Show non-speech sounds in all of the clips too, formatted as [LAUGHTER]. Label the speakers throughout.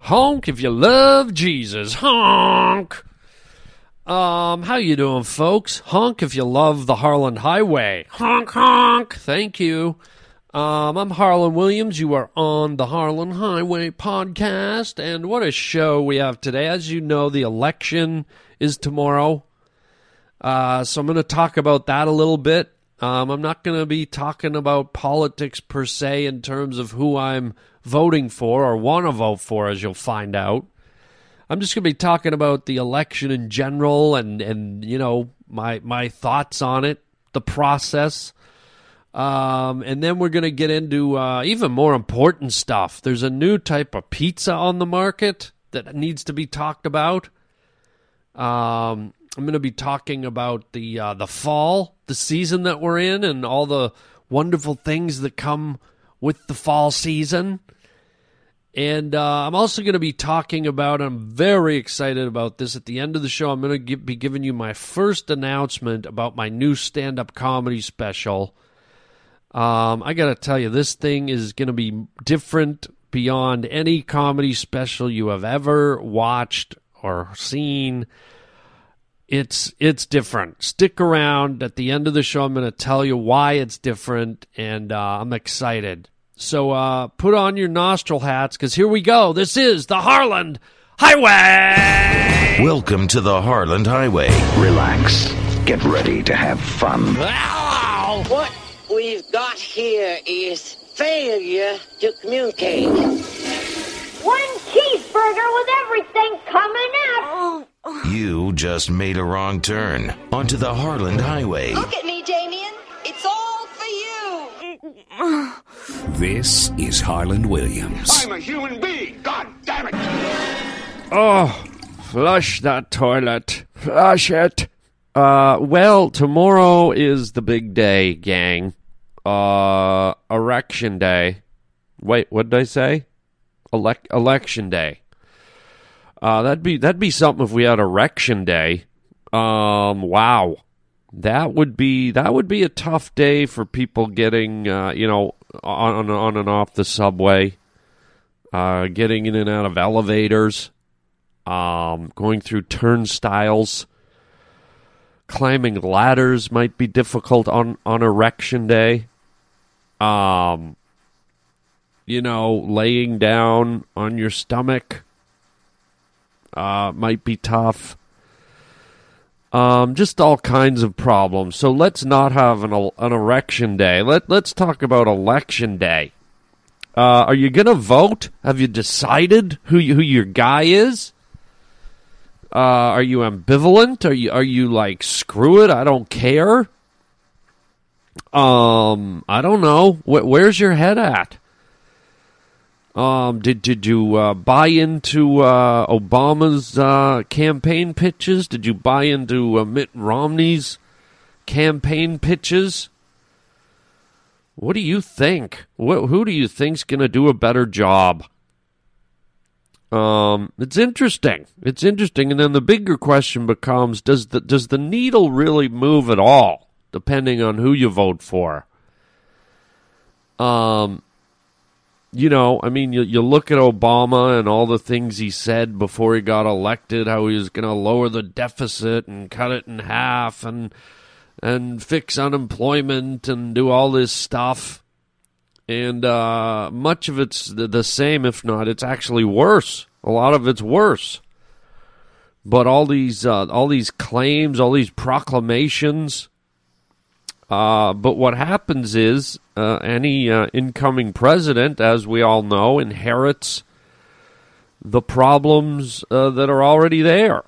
Speaker 1: Honk if you love Jesus. Honk. Um, how you doing, folks? Honk if you love the Harland Highway. Honk honk. Thank you. Um, I'm Harland Williams. You are on the Harland Highway podcast, and what a show we have today. As you know, the election is tomorrow. Uh, so I'm going to talk about that a little bit. Um, I'm not going to be talking about politics per se in terms of who I'm voting for or want to vote for, as you'll find out. I'm just going to be talking about the election in general and, and you know, my, my thoughts on it, the process. Um, and then we're going to get into uh, even more important stuff. There's a new type of pizza on the market that needs to be talked about. Um, I'm going to be talking about the uh, the fall, the season that we're in, and all the wonderful things that come with the fall season. And uh, I'm also going to be talking about, I'm very excited about this. At the end of the show, I'm going to be giving you my first announcement about my new stand up comedy special. Um, I got to tell you, this thing is going to be different beyond any comedy special you have ever watched or seen. It's it's different. Stick around. At the end of the show, I'm going to tell you why it's different, and uh, I'm excited. So uh, put on your nostril hats because here we go. This is the Harland Highway.
Speaker 2: Welcome to the Harland Highway.
Speaker 3: Relax. Get ready to have fun.
Speaker 1: Ow!
Speaker 4: What we've got here is failure to communicate.
Speaker 5: One cheeseburger with everything coming out.
Speaker 2: You just made a wrong turn onto the Harland Highway.
Speaker 6: Look at me, Damien. It's all for you.
Speaker 3: This is Harland Williams.
Speaker 7: I'm a human being. God damn it.
Speaker 1: Oh, flush that toilet. Flush it. Uh, well, tomorrow is the big day, gang. Uh, erection day. Wait, what did I say? Elec- election day. Uh, that'd be that'd be something if we had erection day. Um, wow, that would be that would be a tough day for people getting uh, you know on on and off the subway, uh, getting in and out of elevators, um, going through turnstiles, climbing ladders might be difficult on on erection day. Um, you know, laying down on your stomach uh, might be tough. Um, just all kinds of problems. So let's not have an an erection day. Let Let's talk about election day. Uh, are you gonna vote? Have you decided who you, who your guy is? Uh, are you ambivalent? Are you are you like screw it? I don't care. Um, I don't know. Wh- where's your head at? Um, did did you uh, buy into uh, Obama's uh, campaign pitches? Did you buy into uh, Mitt Romney's campaign pitches? What do you think? Wh- who do you think's going to do a better job? Um, it's interesting. It's interesting, and then the bigger question becomes: Does the does the needle really move at all, depending on who you vote for? Um, you know, I mean, you, you look at Obama and all the things he said before he got elected, how he was going to lower the deficit and cut it in half and and fix unemployment and do all this stuff. And uh, much of it's the, same, if not, it's actually worse. A lot of it's worse. But all these uh, all these claims, all these proclamations, uh, but what happens is uh, any uh, incoming president, as we all know, inherits the problems uh, that are already there.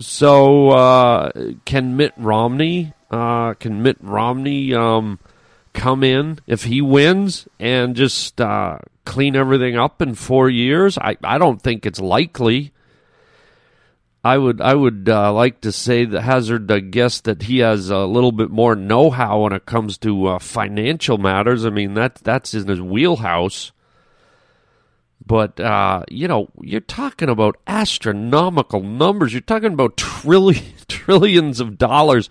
Speaker 1: So, uh, can Mitt Romney uh, can Mitt Romney um, come in if he wins and just clean everything up in four years? I, I don't think it's likely. I would I would uh, like to say the hazard a guess that he has a little bit more know how when it comes to uh, financial matters. I mean that that's in his wheelhouse. But uh, you know, you're talking about astronomical numbers. You're talking about [LAUGHS] trillion, trillions of dollars.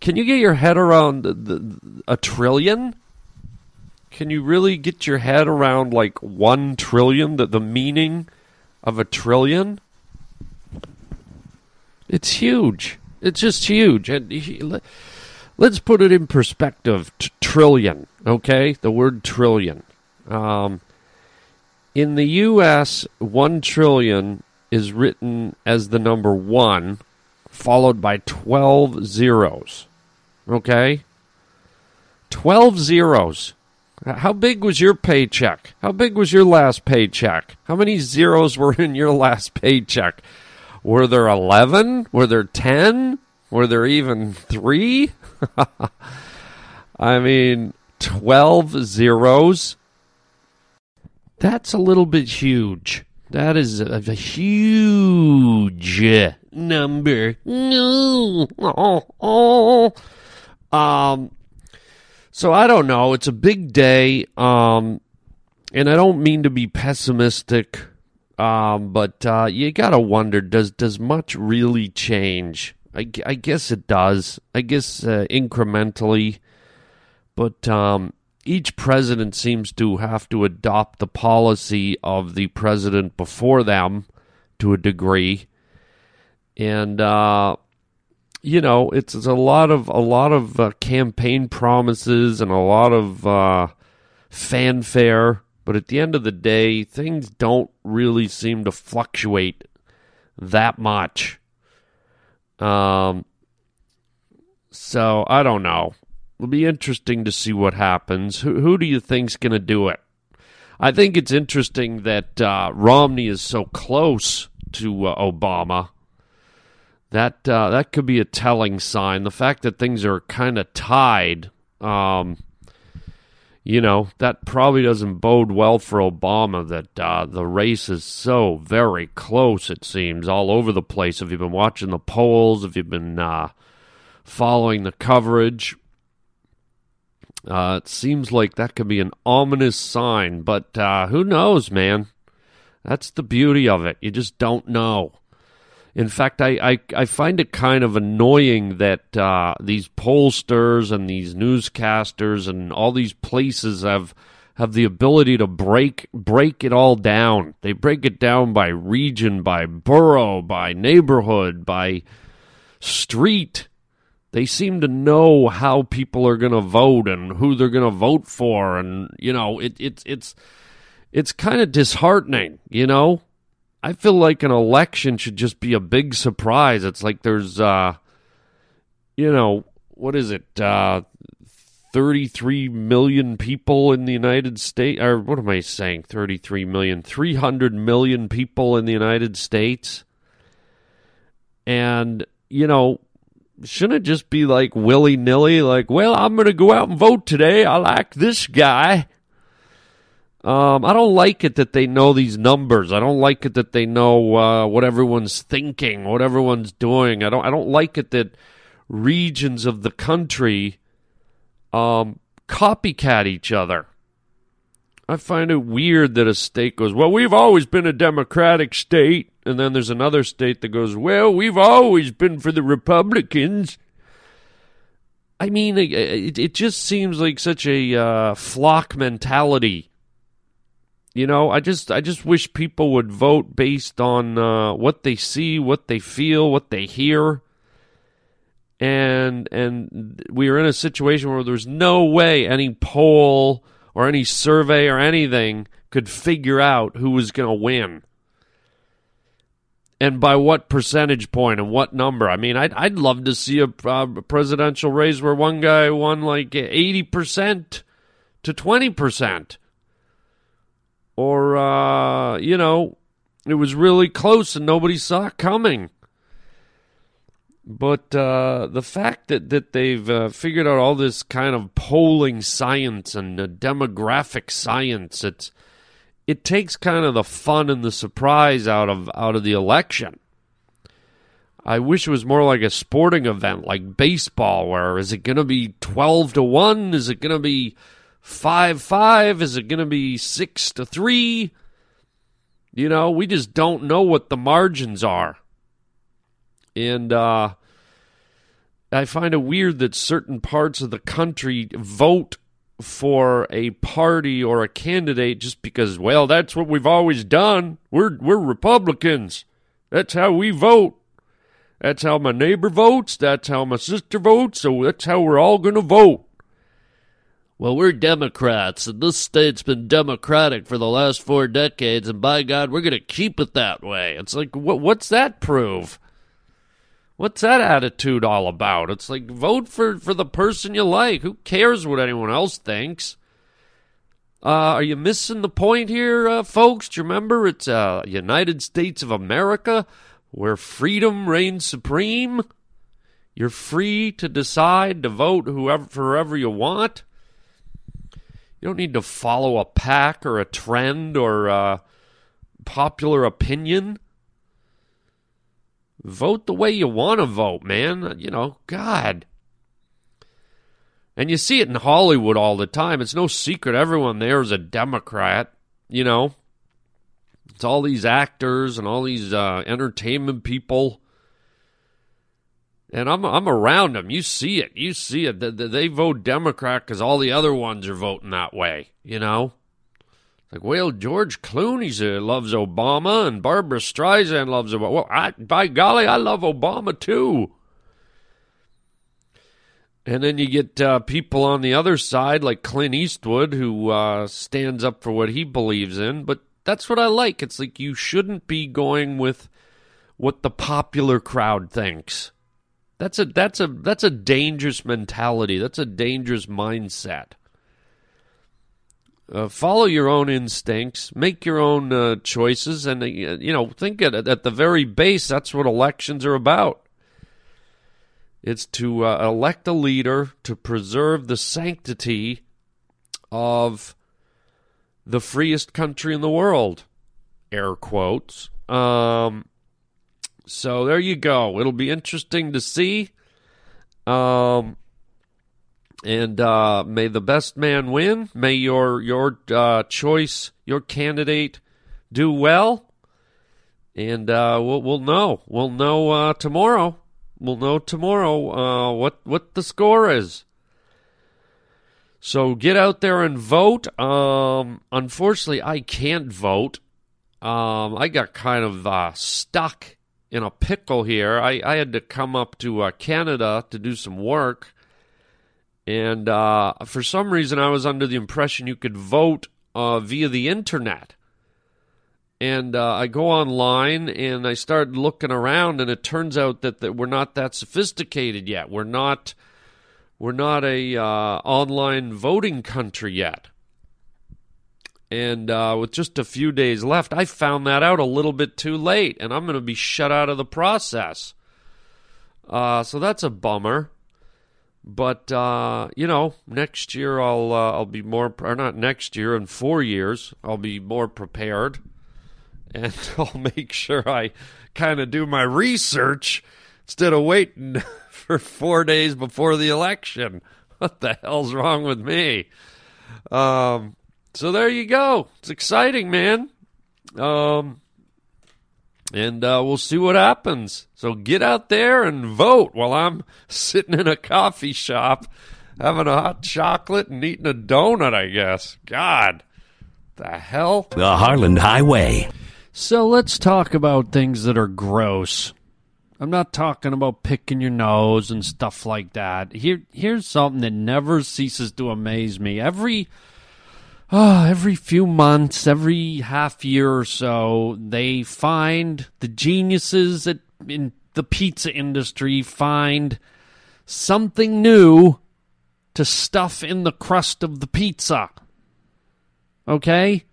Speaker 1: Can you get your head around the, the, a trillion? Can you really get your head around like one trillion, the, the meaning of a trillion? It's huge. It's just huge. And let's put it in perspective. T- trillion, okay? The word trillion. Um, in the U.S., one trillion is written as the number one, followed by 12 zeros. Okay? 12 zeros. How big was your paycheck? How big was your last paycheck? How many zeros were in your [LAUGHS] last paycheck? Were there 11? Were there 10? Were there even 3? [LAUGHS] I mean, 12 zeros. That's a little bit huge. That is a, a huge number. No. [LAUGHS] Um, so I don't know. It's a big day. Um, and I don't mean to be pessimistic. Um, but uh, you gotta wonder does does much really change? I, I guess it does. I guess uh, incrementally, but um, each president seems to have to adopt the policy of the president before them to a degree, and uh, you know it's, it's a lot of a lot of uh, campaign promises and a lot of uh, fanfare. But at the end of the day, things don't really seem to fluctuate that much. Um, so I don't know. It'll be interesting to see what happens. Who, who do you think's going to do it? I think it's interesting that uh, Romney is so close to uh, Obama. That uh, that could be a telling sign. The fact that things are kind of tied, um, you know, that probably doesn't bode well for Obama. That uh, the race is so very close. It seems all over the place. Have you been watching the polls? Have you been uh, following the coverage? Uh, it seems like that could be an ominous sign, but uh, who knows, man? That's the beauty of it. You just don't know. In fact, I, I, I find it kind of annoying that uh, these pollsters and these newscasters and all these places have have the ability to break break it all down. They break it down by region, by borough, by neighborhood, by street. They seem to know how people are going to vote and who they're going to vote for, and you know, it, it's it's it's kind of disheartening. You know, I feel like an election should just be a big surprise. It's like there's, uh, you know, what is it? Uh, 33 million people in the United States, or what am I saying? 33 million, 300 million people in the United States. And, you know, shouldn't it just be like willy nilly? Like, well, I'm going to go out and vote today. I like this guy. Um, I don't like it that they know these numbers. I don't like it that they know uh, what everyone's thinking, what everyone's doing. I don't. I don't like it that regions of the country um, copycat each other. I find it weird that a state goes, "Well, we've always been a democratic state," and then there's another state that goes, "Well, we've always been for the Republicans." I mean, it, it, just seems like such a uh, flock mentality. You know, I just I just wish people would vote based on uh, what they see, what they feel, what they hear. And and we are in a situation where there's no way any poll or any survey or anything could figure out who was going to win. And by what percentage point and what number? I mean, I'd I'd love to see a uh, presidential race where one guy won like eighty percent to twenty percent or uh, you know, it was really close and nobody saw it coming. But uh, the fact that that they've uh, figured out all this kind of polling science and uh, demographic science, it's it takes kind of the fun and the surprise out of out of the election. I wish it was more like a sporting event, like baseball, where is it going to be twelve to one? Is it going to be five five? Is it going to be six to three? You know, we just don't know what the margins are, and uh, I find it weird that certain parts of the country vote for a party or a candidate just because, well, that's what we've always done. We're we're Republicans. That's how we vote. That's how my neighbor votes. That's how my sister votes. So that's how we're all going to vote. Well, we're Democrats, and this state's been Democratic for the last four decades, and by God, we're going to keep it that way. It's like, what, what's that prove? What's that attitude all about? It's like vote for for the person you like. Who cares what anyone else thinks? Uh, are you missing the point here, uh, folks? Do you remember it's uh, United States of America where freedom reigns supreme? You're free to decide to vote whoever for whoever you want. You don't need to follow a pack or a trend or uh, popular opinion vote the way you want to vote, man. You know, God. And you see it in Hollywood all the time. It's no secret everyone there is a Democrat, you know. It's all these actors and all these uh, entertainment people. And I'm I'm around them. You see it. You see it. They vote Democrat because all the other ones are voting that way. You know. Like, well, George Clooney uh, loves Obama, and Barbra Streisand loves Obama. Well, I, by golly, I love Obama too. And then you get uh, people on the other side, like Clint Eastwood, who uh, stands up for what he believes in. But that's what I like. It's like you shouldn't be going with what the popular crowd thinks. That's a that's a that's a dangerous mentality. That's a dangerous mindset. Uh, follow your own instincts, make your own uh, choices, and uh, you know think at, at the very base that's what elections are about. It's to uh, elect a leader to preserve the sanctity of the freest country in the world, air quotes. Um, so there you go. It'll be interesting to see. Um, and uh, may the best man win. May your your uh, choice, your candidate, do well. And uh, we'll we'll know. We'll know uh, tomorrow. We'll know tomorrow uh, what what the score is. So get out there and vote. Um, unfortunately, I can't vote. Um, I got kind of uh, stuck in a pickle here. I, I had to come up to Canada to do some work and uh, for some reason, I was under the impression you could vote uh, via the internet. And uh, I go online and I start looking around, and it turns out that, that we're not that sophisticated yet. We're not we're not a uh, online voting country yet. And uh, with just a few days left, I found that out a little bit too late, and I'm going to be shut out of the process. Uh, so that's a bummer. But uh, you know, next year I'll uh, I'll be more, or not next year, in four years I'll be more prepared, [LAUGHS] and I'll make sure I kind of do my research instead of waiting [LAUGHS] for four days before the election. What the hell's wrong with me? Um, so there you go. It's exciting, man. Um, and uh, we'll see what happens. So get out there and vote while I'm [LAUGHS] sitting in a coffee shop having a hot chocolate and eating a donut, I guess. God, the hell?
Speaker 3: The Harland Highway.
Speaker 1: So let's talk about things that are gross. I'm not talking about picking your nose and stuff like that. Here, here's something that never ceases to amaze me. Every oh, every few months, every half year or so, they find the geniuses at, in the pizza industry find something new to stuff in the crust of the pizza. Okay?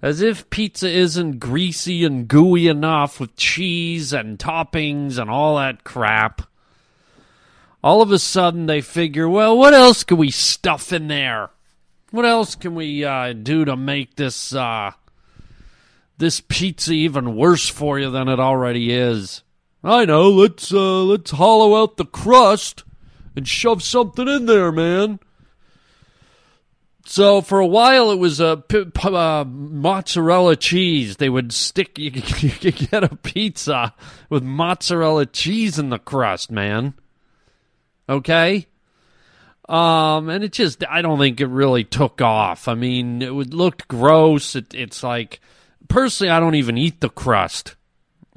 Speaker 1: As if pizza isn't greasy and gooey enough with cheese and toppings and all that crap. All of a sudden, they figure, well, what else can we stuff in there? What else can we uh, do to make this uh, this pizza even worse for you than it already is? I know. Let's uh, let's hollow out the crust and shove something in there, man. So for a while, it was a p- p- uh, mozzarella cheese. They would stick. [LAUGHS] You you could get a pizza with mozzarella cheese in the crust, man. Okay. Um, and it just, I don't think it really took off. I mean, it looked gross. It, it's like, personally, I don't even eat the crust.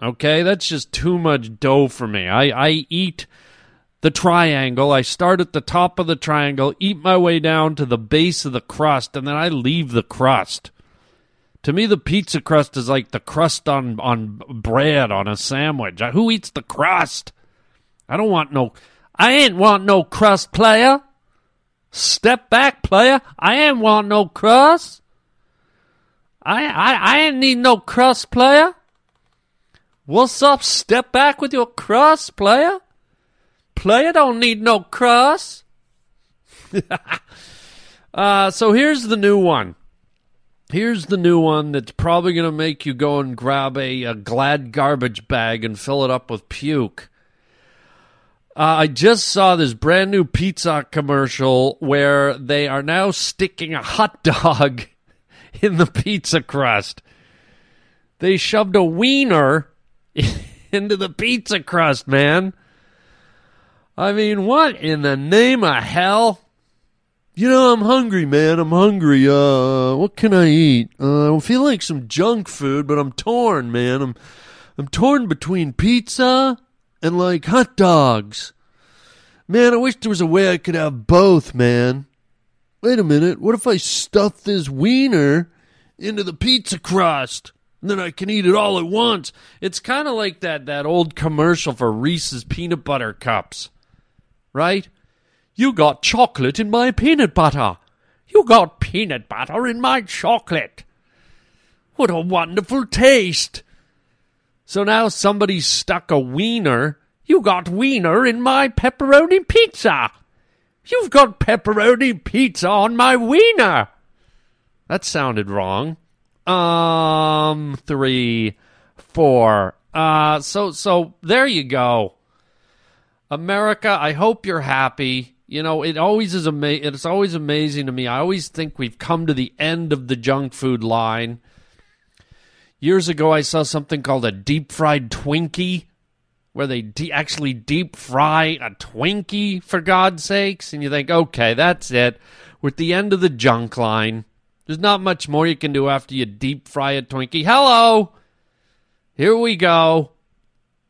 Speaker 1: Okay, that's just too much dough for me. I, I eat the triangle. I start at the top of the triangle, eat my way down to the base of the crust, and then I leave the crust. To me, the pizza crust is like the crust on, on bread on a sandwich. Who eats the crust? I don't want no. I ain't want no crust, player. Step back, player. I ain't want no crust. I I I ain't need no crust, player. What's up? Step back with your crust, player. Player don't need no crust. [LAUGHS] uh, so here's the new one. Here's the new one that's probably going to make you go and grab a, a glad garbage bag and fill it up with puke. Uh, I just saw this brand new pizza commercial where they are now sticking a hot dog [LAUGHS] in the pizza crust. They shoved a wiener [LAUGHS] into the pizza crust, man. I mean, what in the name of hell? You know, I'm hungry, man. I'm hungry. Uh, what can I eat? Uh, I feel like some junk food, but I'm torn, man. I'm, I'm torn between pizza and like hot dogs. Man, I wish there was a way I could have both, man. Wait a minute. What if I stuff this wiener into the pizza crust? And then I can eat it all at once. It's kind of like that, that old commercial for Reese's peanut butter cups. Right? You got chocolate in my peanut butter. You got peanut butter in my chocolate. What a wonderful taste. So now somebody stuck a wiener. You got wiener in my pepperoni pizza. You've got pepperoni pizza on my wiener. That sounded wrong. Um, three, four. Uh, so, so there you go. America, I hope you're happy. You know, it always is ama- it's always amazing to me. I always think we've come to the end of the junk food line. Years ago, I saw something called a deep fried Twinkie, where they de- actually deep fry a Twinkie, for God's sakes. And you think, okay, that's it. We're at the end of the junk line. There's not much more you can do after you deep fry a Twinkie. Hello! Here we go.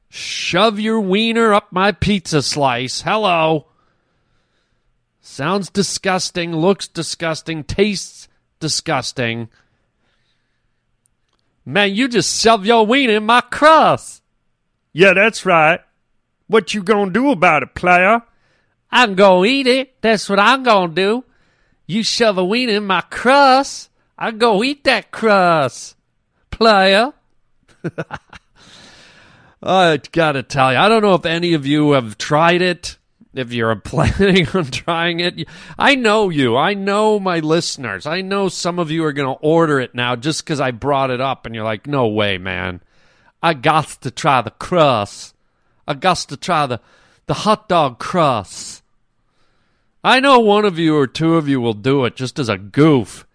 Speaker 1: Shove your wiener up my pizza slice. Hello. Sounds disgusting, looks disgusting, tastes disgusting. Man, you just shove your wiener in my crust.
Speaker 8: Yeah, that's right. What you gonna do about it, player?
Speaker 1: I'm gonna eat it. That's what I'm gonna do. You shove a wiener in my crust. I go eat that crust, player. [LAUGHS] I gotta tell you, I don't know if any of you have tried it. If you're [LAUGHS] planning on trying it, I know you. I know my listeners. I know some of you are going to order it now just because I brought it up, and you're like, "No way, man! I got to try the crust. I got to try the the hot dog crust." I know one of you or two of you will do it just as a goof,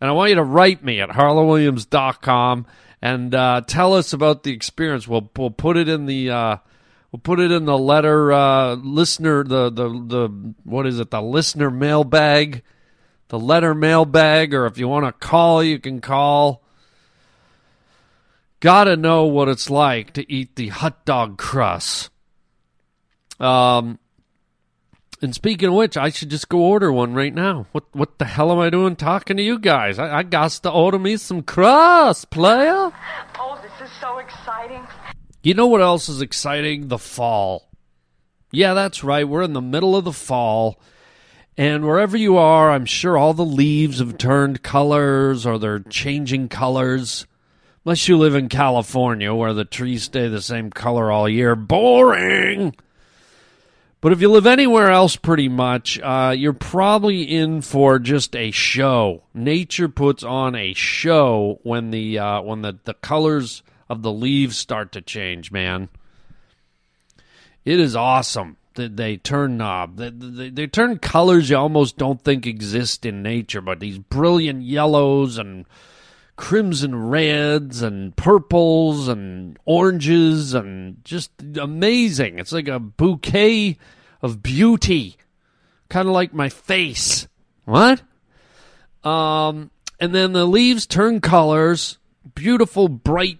Speaker 1: and I want you to write me at harlandwilliams.com and uh, tell us about the experience. We'll we'll put it in the uh, we'll put it in the letter uh, listener the the the what is it the listener mailbag, the letter mailbag, or if you want to call, you can call. Got to know what it's like to eat the hot dog crust. Um. And speaking of which, I should just go order one right now. What what the hell am I doing talking to you guys? I, I got to order me some crust, player.
Speaker 6: Oh, this is so exciting.
Speaker 1: You know what else is exciting? The fall. Yeah, that's right. We're in the middle of the fall. And wherever you are, I'm sure all the leaves have turned colors or they're changing colors. Unless you live in California where the trees stay the same color all year. Boring! But if you live anywhere else, pretty much, uh, you're probably in for just a show. Nature puts on a show when the uh, when the, the colors of the leaves start to change. Man, it is awesome. They, they turn knob. they, they, they turn colors you almost don't think exist in nature, but these brilliant yellows and crimson reds and purples and oranges and just amazing. It's like a bouquet of beauty kind of like my face. What? Um, and then the leaves turn colors, beautiful, bright,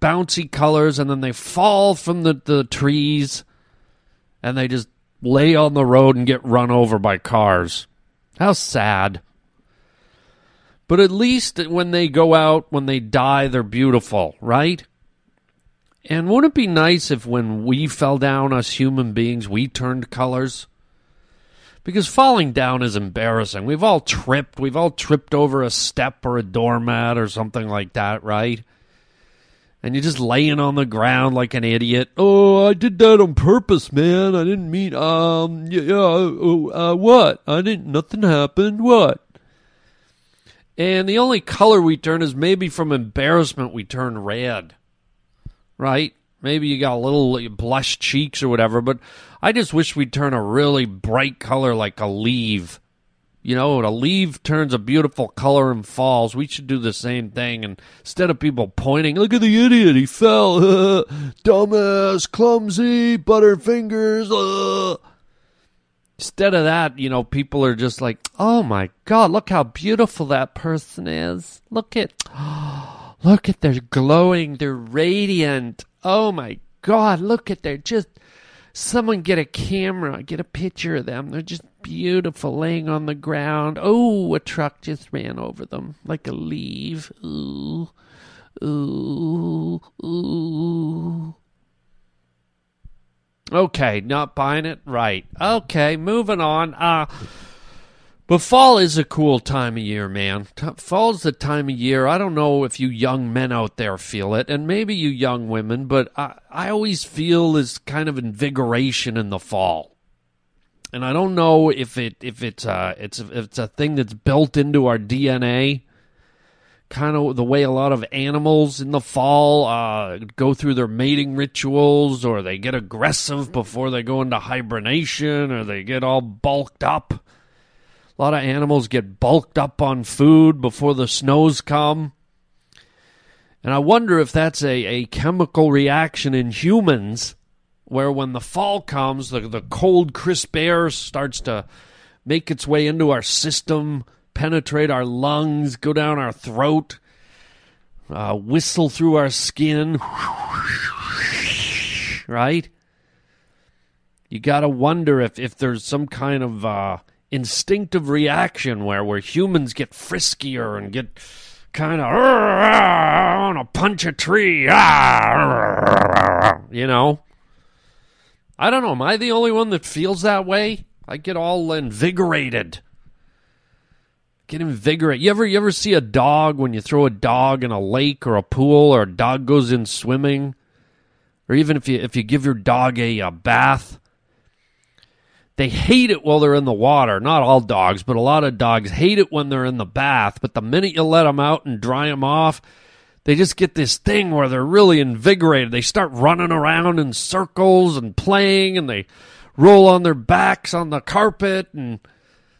Speaker 1: bouncy colors, and then they fall from the, the trees and they just lay on the road and get run over by cars. How sad. But at least when they go out, when they die, they're beautiful, right? And wouldn't it be nice if when we fell down, us human beings, we turned colors? Because falling down is embarrassing. We've all tripped. We've all tripped over a step or a doormat or something like that, right? And you're just laying on the ground like an idiot. Oh, I did that on purpose, man. I didn't mean, um, yeah, yeah uh, uh, what? I didn't, nothing happened. What? And the only color we turn is maybe from embarrassment we turn red right? Maybe you got a little blush cheeks or whatever, but I just wish we'd turn a really bright color like a leaf. You know, a leaf turns a beautiful color and falls. We should do the same thing. And instead of people pointing, look at the idiot, he fell. [LAUGHS] Dumbass, clumsy, butterfingers. [LAUGHS] Instead of that, you know, people are just like, oh my God, look how beautiful that person is. Look at. [GASPS] Look at they're glowing, they're radiant. Oh my god, look at they're just someone get a camera, get a picture of them. They're just beautiful laying on the ground. Oh, a truck just ran over them like a leaf. Ooh. Ooh. Ooh. Okay, not buying it? Right. Okay, moving on. Uh but fall is a cool time of year, man. Fall's the time of year. I don't know if you young men out there feel it, and maybe you young women, but I, I always feel this kind of invigoration in the fall. And I don't know if it if it's a, it's if it's a thing that's built into our DNA, kind of the way a lot of animals in the fall uh, go through their mating rituals, or they get aggressive before they go into hibernation, or they get all bulked up a lot of animals get bulked up on food before the snows come. And I wonder if that's a, a chemical reaction in humans where when the fall comes, the, the cold, crisp air starts to make its way into our system, penetrate our lungs, go down our throat, uh, whistle through our skin. [LAUGHS] right? You got to wonder if, if there's some kind of uh, instinctive reaction where where humans get friskier and get kind of I want to punch a tree, [LAUGHS] you know. I don't know. Am I the only one that feels that way? I get all invigorated. Get invigorated. You ever you ever see a dog when you throw a dog in a lake or a pool or a dog goes in swimming? Or even if you if you give your dog a, a bath they hate it while they're in the water. Not all dogs, but a lot of dogs hate it when they're in the bath. But the minute you let them out and dry them off, they just get this thing where they're really invigorated. They start running around in circles and playing, and they roll on their backs on the carpet, and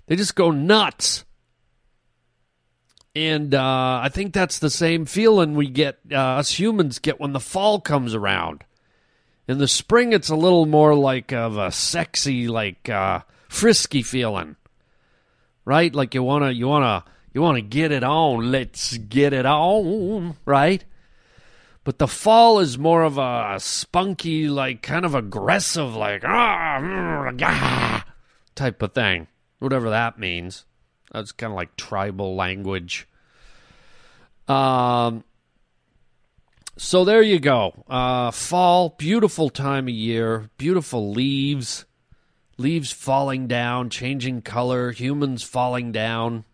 Speaker 1: they just go nuts. And uh, I think that's the same feeling we get, uh, us humans get when the fall comes around. In the spring, it's a little more like of a sexy, like uh, frisky feeling, right? Like you wanna, you wanna, you wanna get it on. Let's get it on, right? But the fall is more of a spunky, like kind of aggressive, like ah, ah type of thing, whatever that means. That's kind of like tribal language. Um, so there you go. Uh, fall, beautiful time of year, beautiful leaves, leaves falling down, changing color, humans falling down,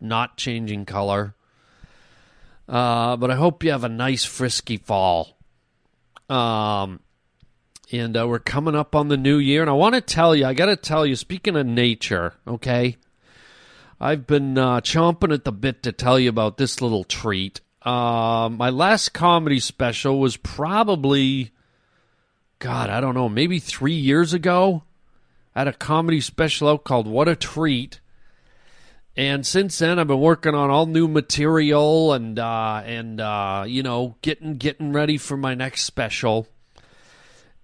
Speaker 1: not changing color. Uh, but I hope you have a nice, frisky fall. Um, and uh, we're coming up on the new year, and I want to tell you, I got to tell you, speaking of nature, okay, I've been uh, chomping at the bit to tell you about this little treat. Uh, my last comedy special was probably, God, I don't know, maybe three years ago. I had a comedy special out called What a Treat. And since then, I've been working on all new material and uh, and uh, you know getting getting ready for my next special.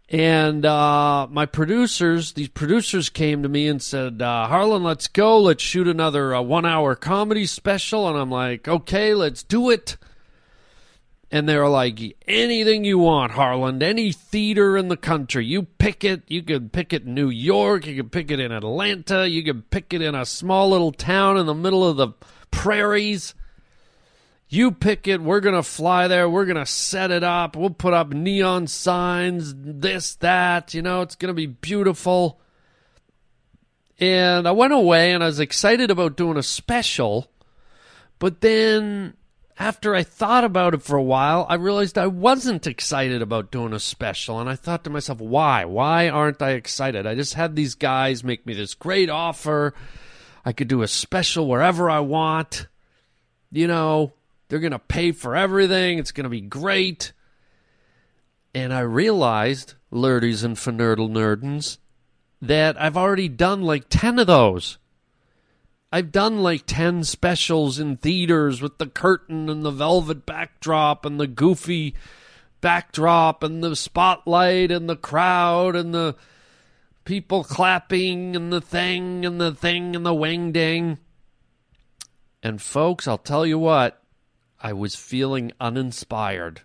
Speaker 1: And uh, my producers, these producers came to me and said, uh, Harland, let's go. Let's shoot another uh, one hour comedy special. And I'm like, okay, let's do it. And they're like, anything you want, Harland, any theater in the country. You pick it. You can pick it in New York. You can pick it in Atlanta. You can pick it in a small little town in the middle of the prairies. You pick it. We're going to fly there. We're going to set it up. We'll put up neon signs, this, that. You know, it's going to be beautiful. And I went away and I was excited about doing a special. But then after I thought about it for a while, I realized I wasn't excited about doing a special. And I thought to myself, why? Why aren't I excited? I just had these guys make me this great offer. I could do a special wherever I want. You know, they're going to pay for everything. It's going to be great. And I realized, lurdies and finerdle nerdens, that I've already done like 10 of those. I've done like 10 specials in theaters with the curtain and the velvet backdrop and the goofy backdrop and the spotlight and the crowd and the people clapping and the thing and the thing and the wing ding. And folks, I'll tell you what, I was feeling uninspired.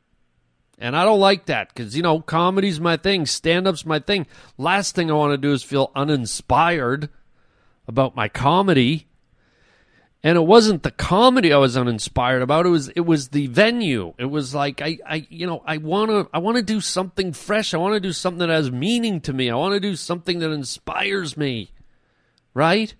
Speaker 1: And I don't like that because, you know, comedy's my thing, stand up's my thing. Last thing I want to do is feel uninspired about my comedy and it wasn't the comedy I was uninspired about. It was it was the venue. It was like I, I you know I want to I want to do something fresh. I want to do something that has meaning to me. I want to do something that inspires me, right?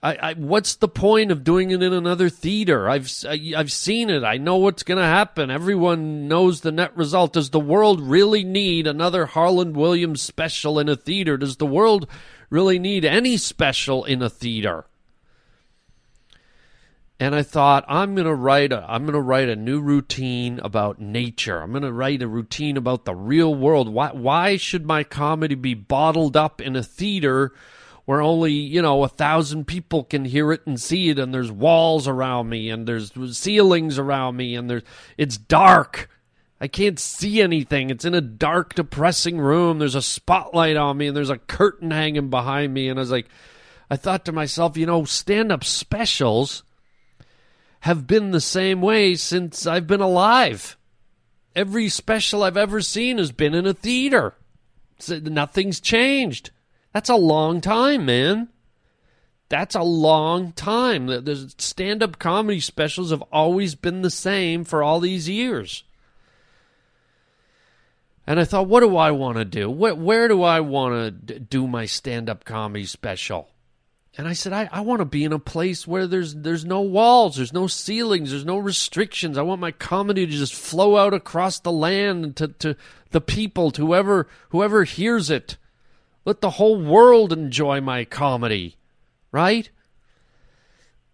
Speaker 1: I, I what's the point of doing it in another theater? I've I, have i have seen it. I know what's going to happen. Everyone knows the net result. Does the world really need another Harland Williams special in a theater? Does the world really need any special in a theater? And I thought I'm to write a I'm to write a new routine about nature. I'm to write a routine about the real world. Why why should my comedy be bottled up in a theater where only, you know, a thousand people can hear it and see it and there's walls around me and there's ceilings around me and there's it's dark. I can't see anything. It's in a dark, depressing room. There's a spotlight on me and there's a curtain hanging behind me. And I was like, I thought to myself, you know, stand up specials have been the same way since I've been alive. Every special I've ever seen has been in a theater. Nothing's changed. That's a long time, man. That's a long time. The stand up comedy specials have always been the same for all these years. And I thought, what do I want to do? Where do I want to do my stand up comedy special? And I said, I, I want to be in a place where there's there's no walls, there's no ceilings, there's no restrictions. I want my comedy to just flow out across the land to, to the people, to whoever whoever hears it. Let the whole world enjoy my comedy, right?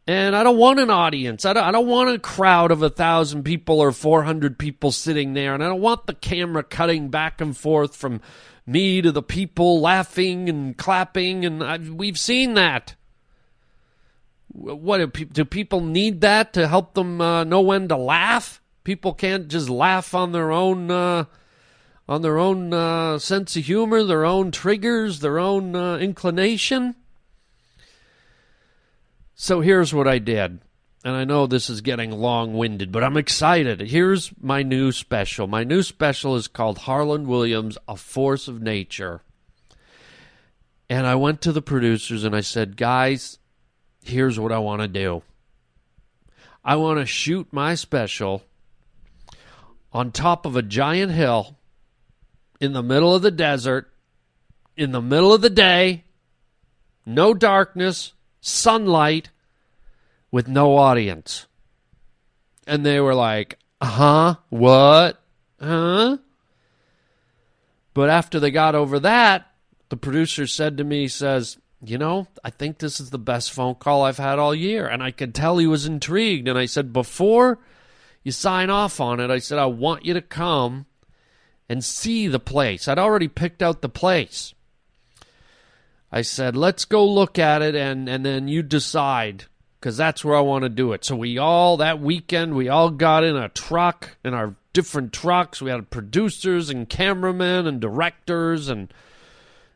Speaker 1: And I don't want an audience. I don't, I don't want a crowd of a thousand people or 400 people sitting there. And I don't want the camera cutting back and forth from me to the people laughing and clapping, and I, we've seen that. What do people need that to help them uh, know when to laugh? People can't just laugh on their own uh, on their own uh, sense of humor, their own triggers, their own uh, inclination. So here's what I did and I know this is getting long winded, but I'm excited. Here's my new special. My new special is called Harland Williams, A Force of Nature. And I went to the producers and I said, guys, here's what I want to do. I want to shoot my special on top of a giant hill in the middle of the desert, in the middle of the day, no darkness, sunlight with no audience. And they were like, huh? What? Huh? But after they got over that, the producer said to me, says, you know, I think this is the best phone call I've had all year. And I could tell he was intrigued. And I said, before you sign off on it, I said, I want you to come and see the place. I'd already picked out the place. I said, let's go look at it and, and then you decide because that's where I want to do it. So we all that weekend we all got in a truck in our different trucks. We had producers and cameramen and directors and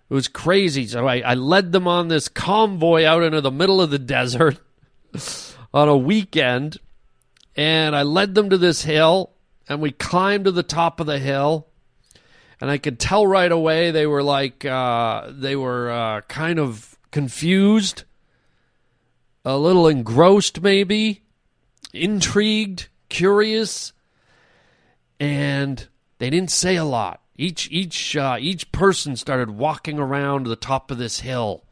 Speaker 1: it was crazy. So I, I led them on this convoy out into the middle of the desert [LAUGHS] on a weekend and I led them to this hill and we climbed to the top of the hill and I could tell right away they were like uh, they were uh, kind of confused, a little engrossed, maybe intrigued, curious, and they didn't say a lot. Each each uh, each person started walking around the top of this hill.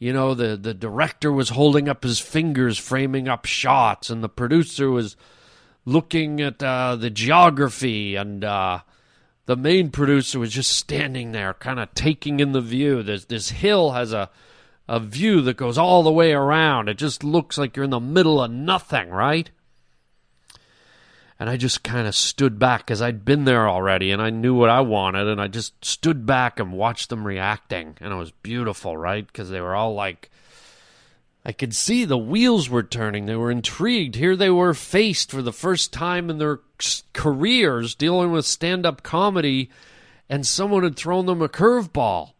Speaker 1: You know, the the director was holding up his fingers, framing up shots, and the producer was looking at uh, the geography, and uh, the main producer was just standing there, kind of taking in the view. There's this hill has a a view that goes all the way around. It just looks like you're in the middle of nothing, right? And I just kind of stood back because I'd been there already and I knew what I wanted. And I just stood back and watched them reacting. And it was beautiful, right? Because they were all like, I could see the wheels were turning. They were intrigued. Here they were faced for the first time in their careers dealing with stand up comedy, and someone had thrown them a curveball.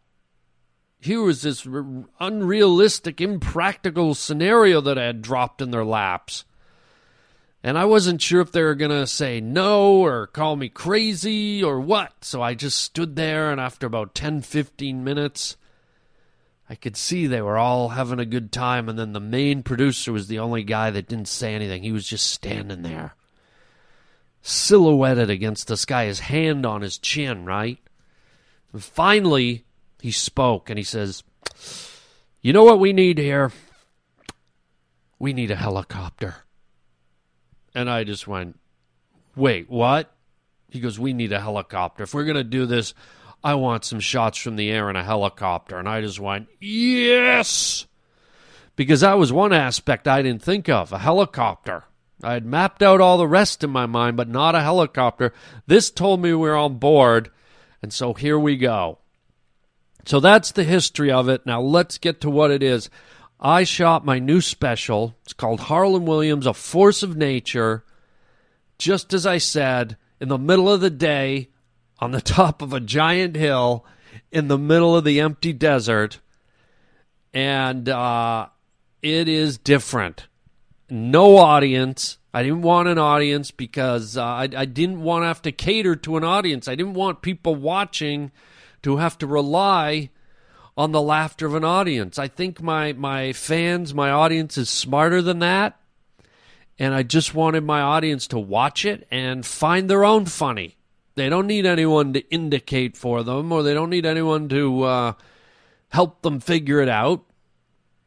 Speaker 1: Here was this unrealistic, impractical scenario that I had dropped in their laps. And I wasn't sure if they were going to say no or call me crazy or what. So I just stood there, and after about 10, 15 minutes, I could see they were all having a good time. And then the main producer was the only guy that didn't say anything. He was just standing there, silhouetted against the sky, his hand on his chin, right? And finally, he spoke and he says, You know what we need here? We need a helicopter. And I just went, wait, what? He goes, we need a helicopter. If we're going to do this, I want some shots from the air in a helicopter. And I just went, yes! Because that was one aspect I didn't think of a helicopter. I had mapped out all the rest in my mind, but not a helicopter. This told me we we're on board. And so here we go. So that's the history of it. Now let's get to what it is. I shot my new special. It's called Harland Williams, A Force of Nature. Just as I said, in the middle of the day, on the [LAUGHS] top of a giant hill, in the middle of the empty desert. And uh, it is different. No audience. I didn't want an audience because uh, I, I didn't want to have to cater to an audience. I didn't want people watching to have to rely on the laughter of an audience. I think my my fans, my audience is smarter than that. And I just wanted my audience to watch it and find their own funny. They don't need anyone to indicate for them or they don't need anyone to uh, help them figure it out.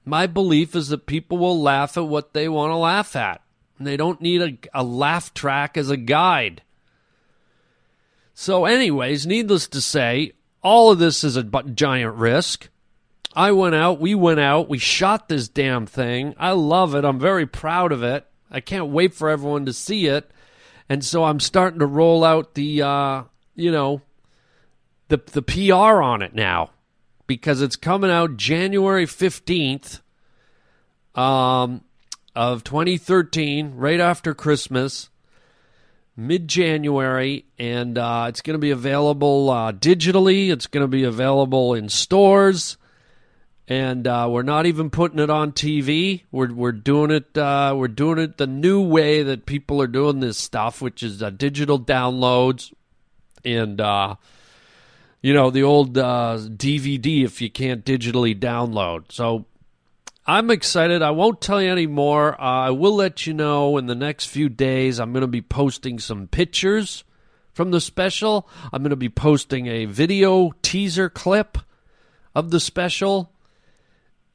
Speaker 1: My belief is that people will laugh at what they want to laugh at. And they don't need a, a laugh track as a guide. So, anyways, needless to say, all of this is a giant risk. I went out, we went out, we shot this damn thing. I love it. I'm very proud of it. I can't wait for everyone to see it. And so I'm starting to roll out the uh, you know, the the PR on it now because it's coming out January 15th um of 2013, right after Christmas mid January, and uh, it's going to be available uh, digitally. It's going to be available in stores, and uh, we're not even putting it on TV. We're we're doing it. Uh, we're doing it the new way that people are doing this stuff, which is uh, digital downloads, and uh, you know the old DVD if you can't digitally download. So I'm excited. I won't tell you any more. Uh, I will let you know in the next few days. I'm going to be posting some pictures from the special. I'm going to be posting a video teaser clip of the special.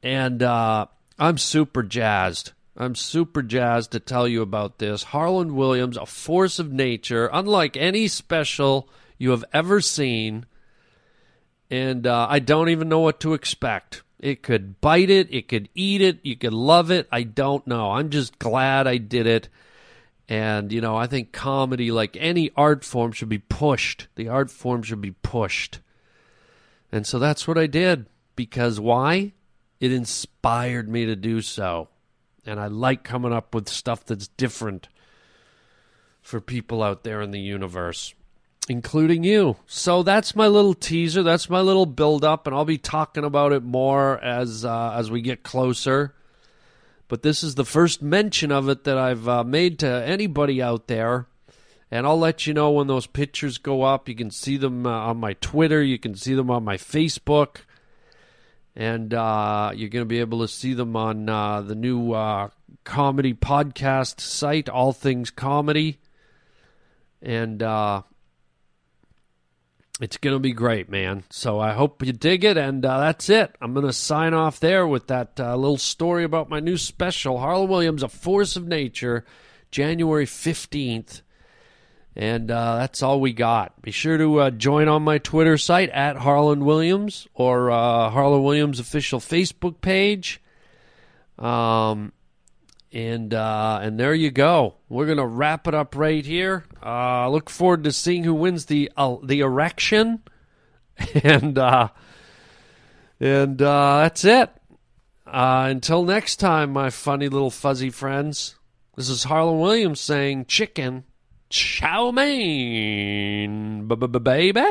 Speaker 1: And uh, I'm super jazzed. I'm super jazzed to tell you about this. Harland Williams, a force of nature, unlike any special you have ever seen. And uh, I don't even know what to expect. It could bite it, it could eat it, you could love it. I don't know. I'm just glad I did it. And, you know, I think comedy, like any art form, should be pushed. The art form should be pushed. And so that's what I did. Because why? It inspired me to do so. And I like coming up with stuff that's different for people out there in the universe, including you. So that's my little teaser. That's my little build up, and I'll be talking about it more as uh, as we get closer. But this is the first mention of it that I've uh, made to anybody out there. And I'll let you know when those pictures go up. You can see them uh, on my Twitter. You can see them on my Facebook. And uh, you're going to be able to see them on uh, the new uh, comedy podcast site, All Things Comedy. And uh, it's going to be great, man. So I hope you dig it. And uh, that's it. I'm going to sign off there with that uh, little story about my new special, Harland Williams, A Force of Nature, January 15th. And uh, that's all we got. Be sure to uh, join on my Twitter site at Harland Williams or uh, Harland Williams official Facebook page. Um, and uh, and there you go. We're gonna wrap it up right here. Uh, look forward to seeing who wins the uh, the erection, [LAUGHS] and uh, and uh, that's it. Uh, until next time, my funny little fuzzy friends. This is Harland Williams saying chicken chow mein, baby.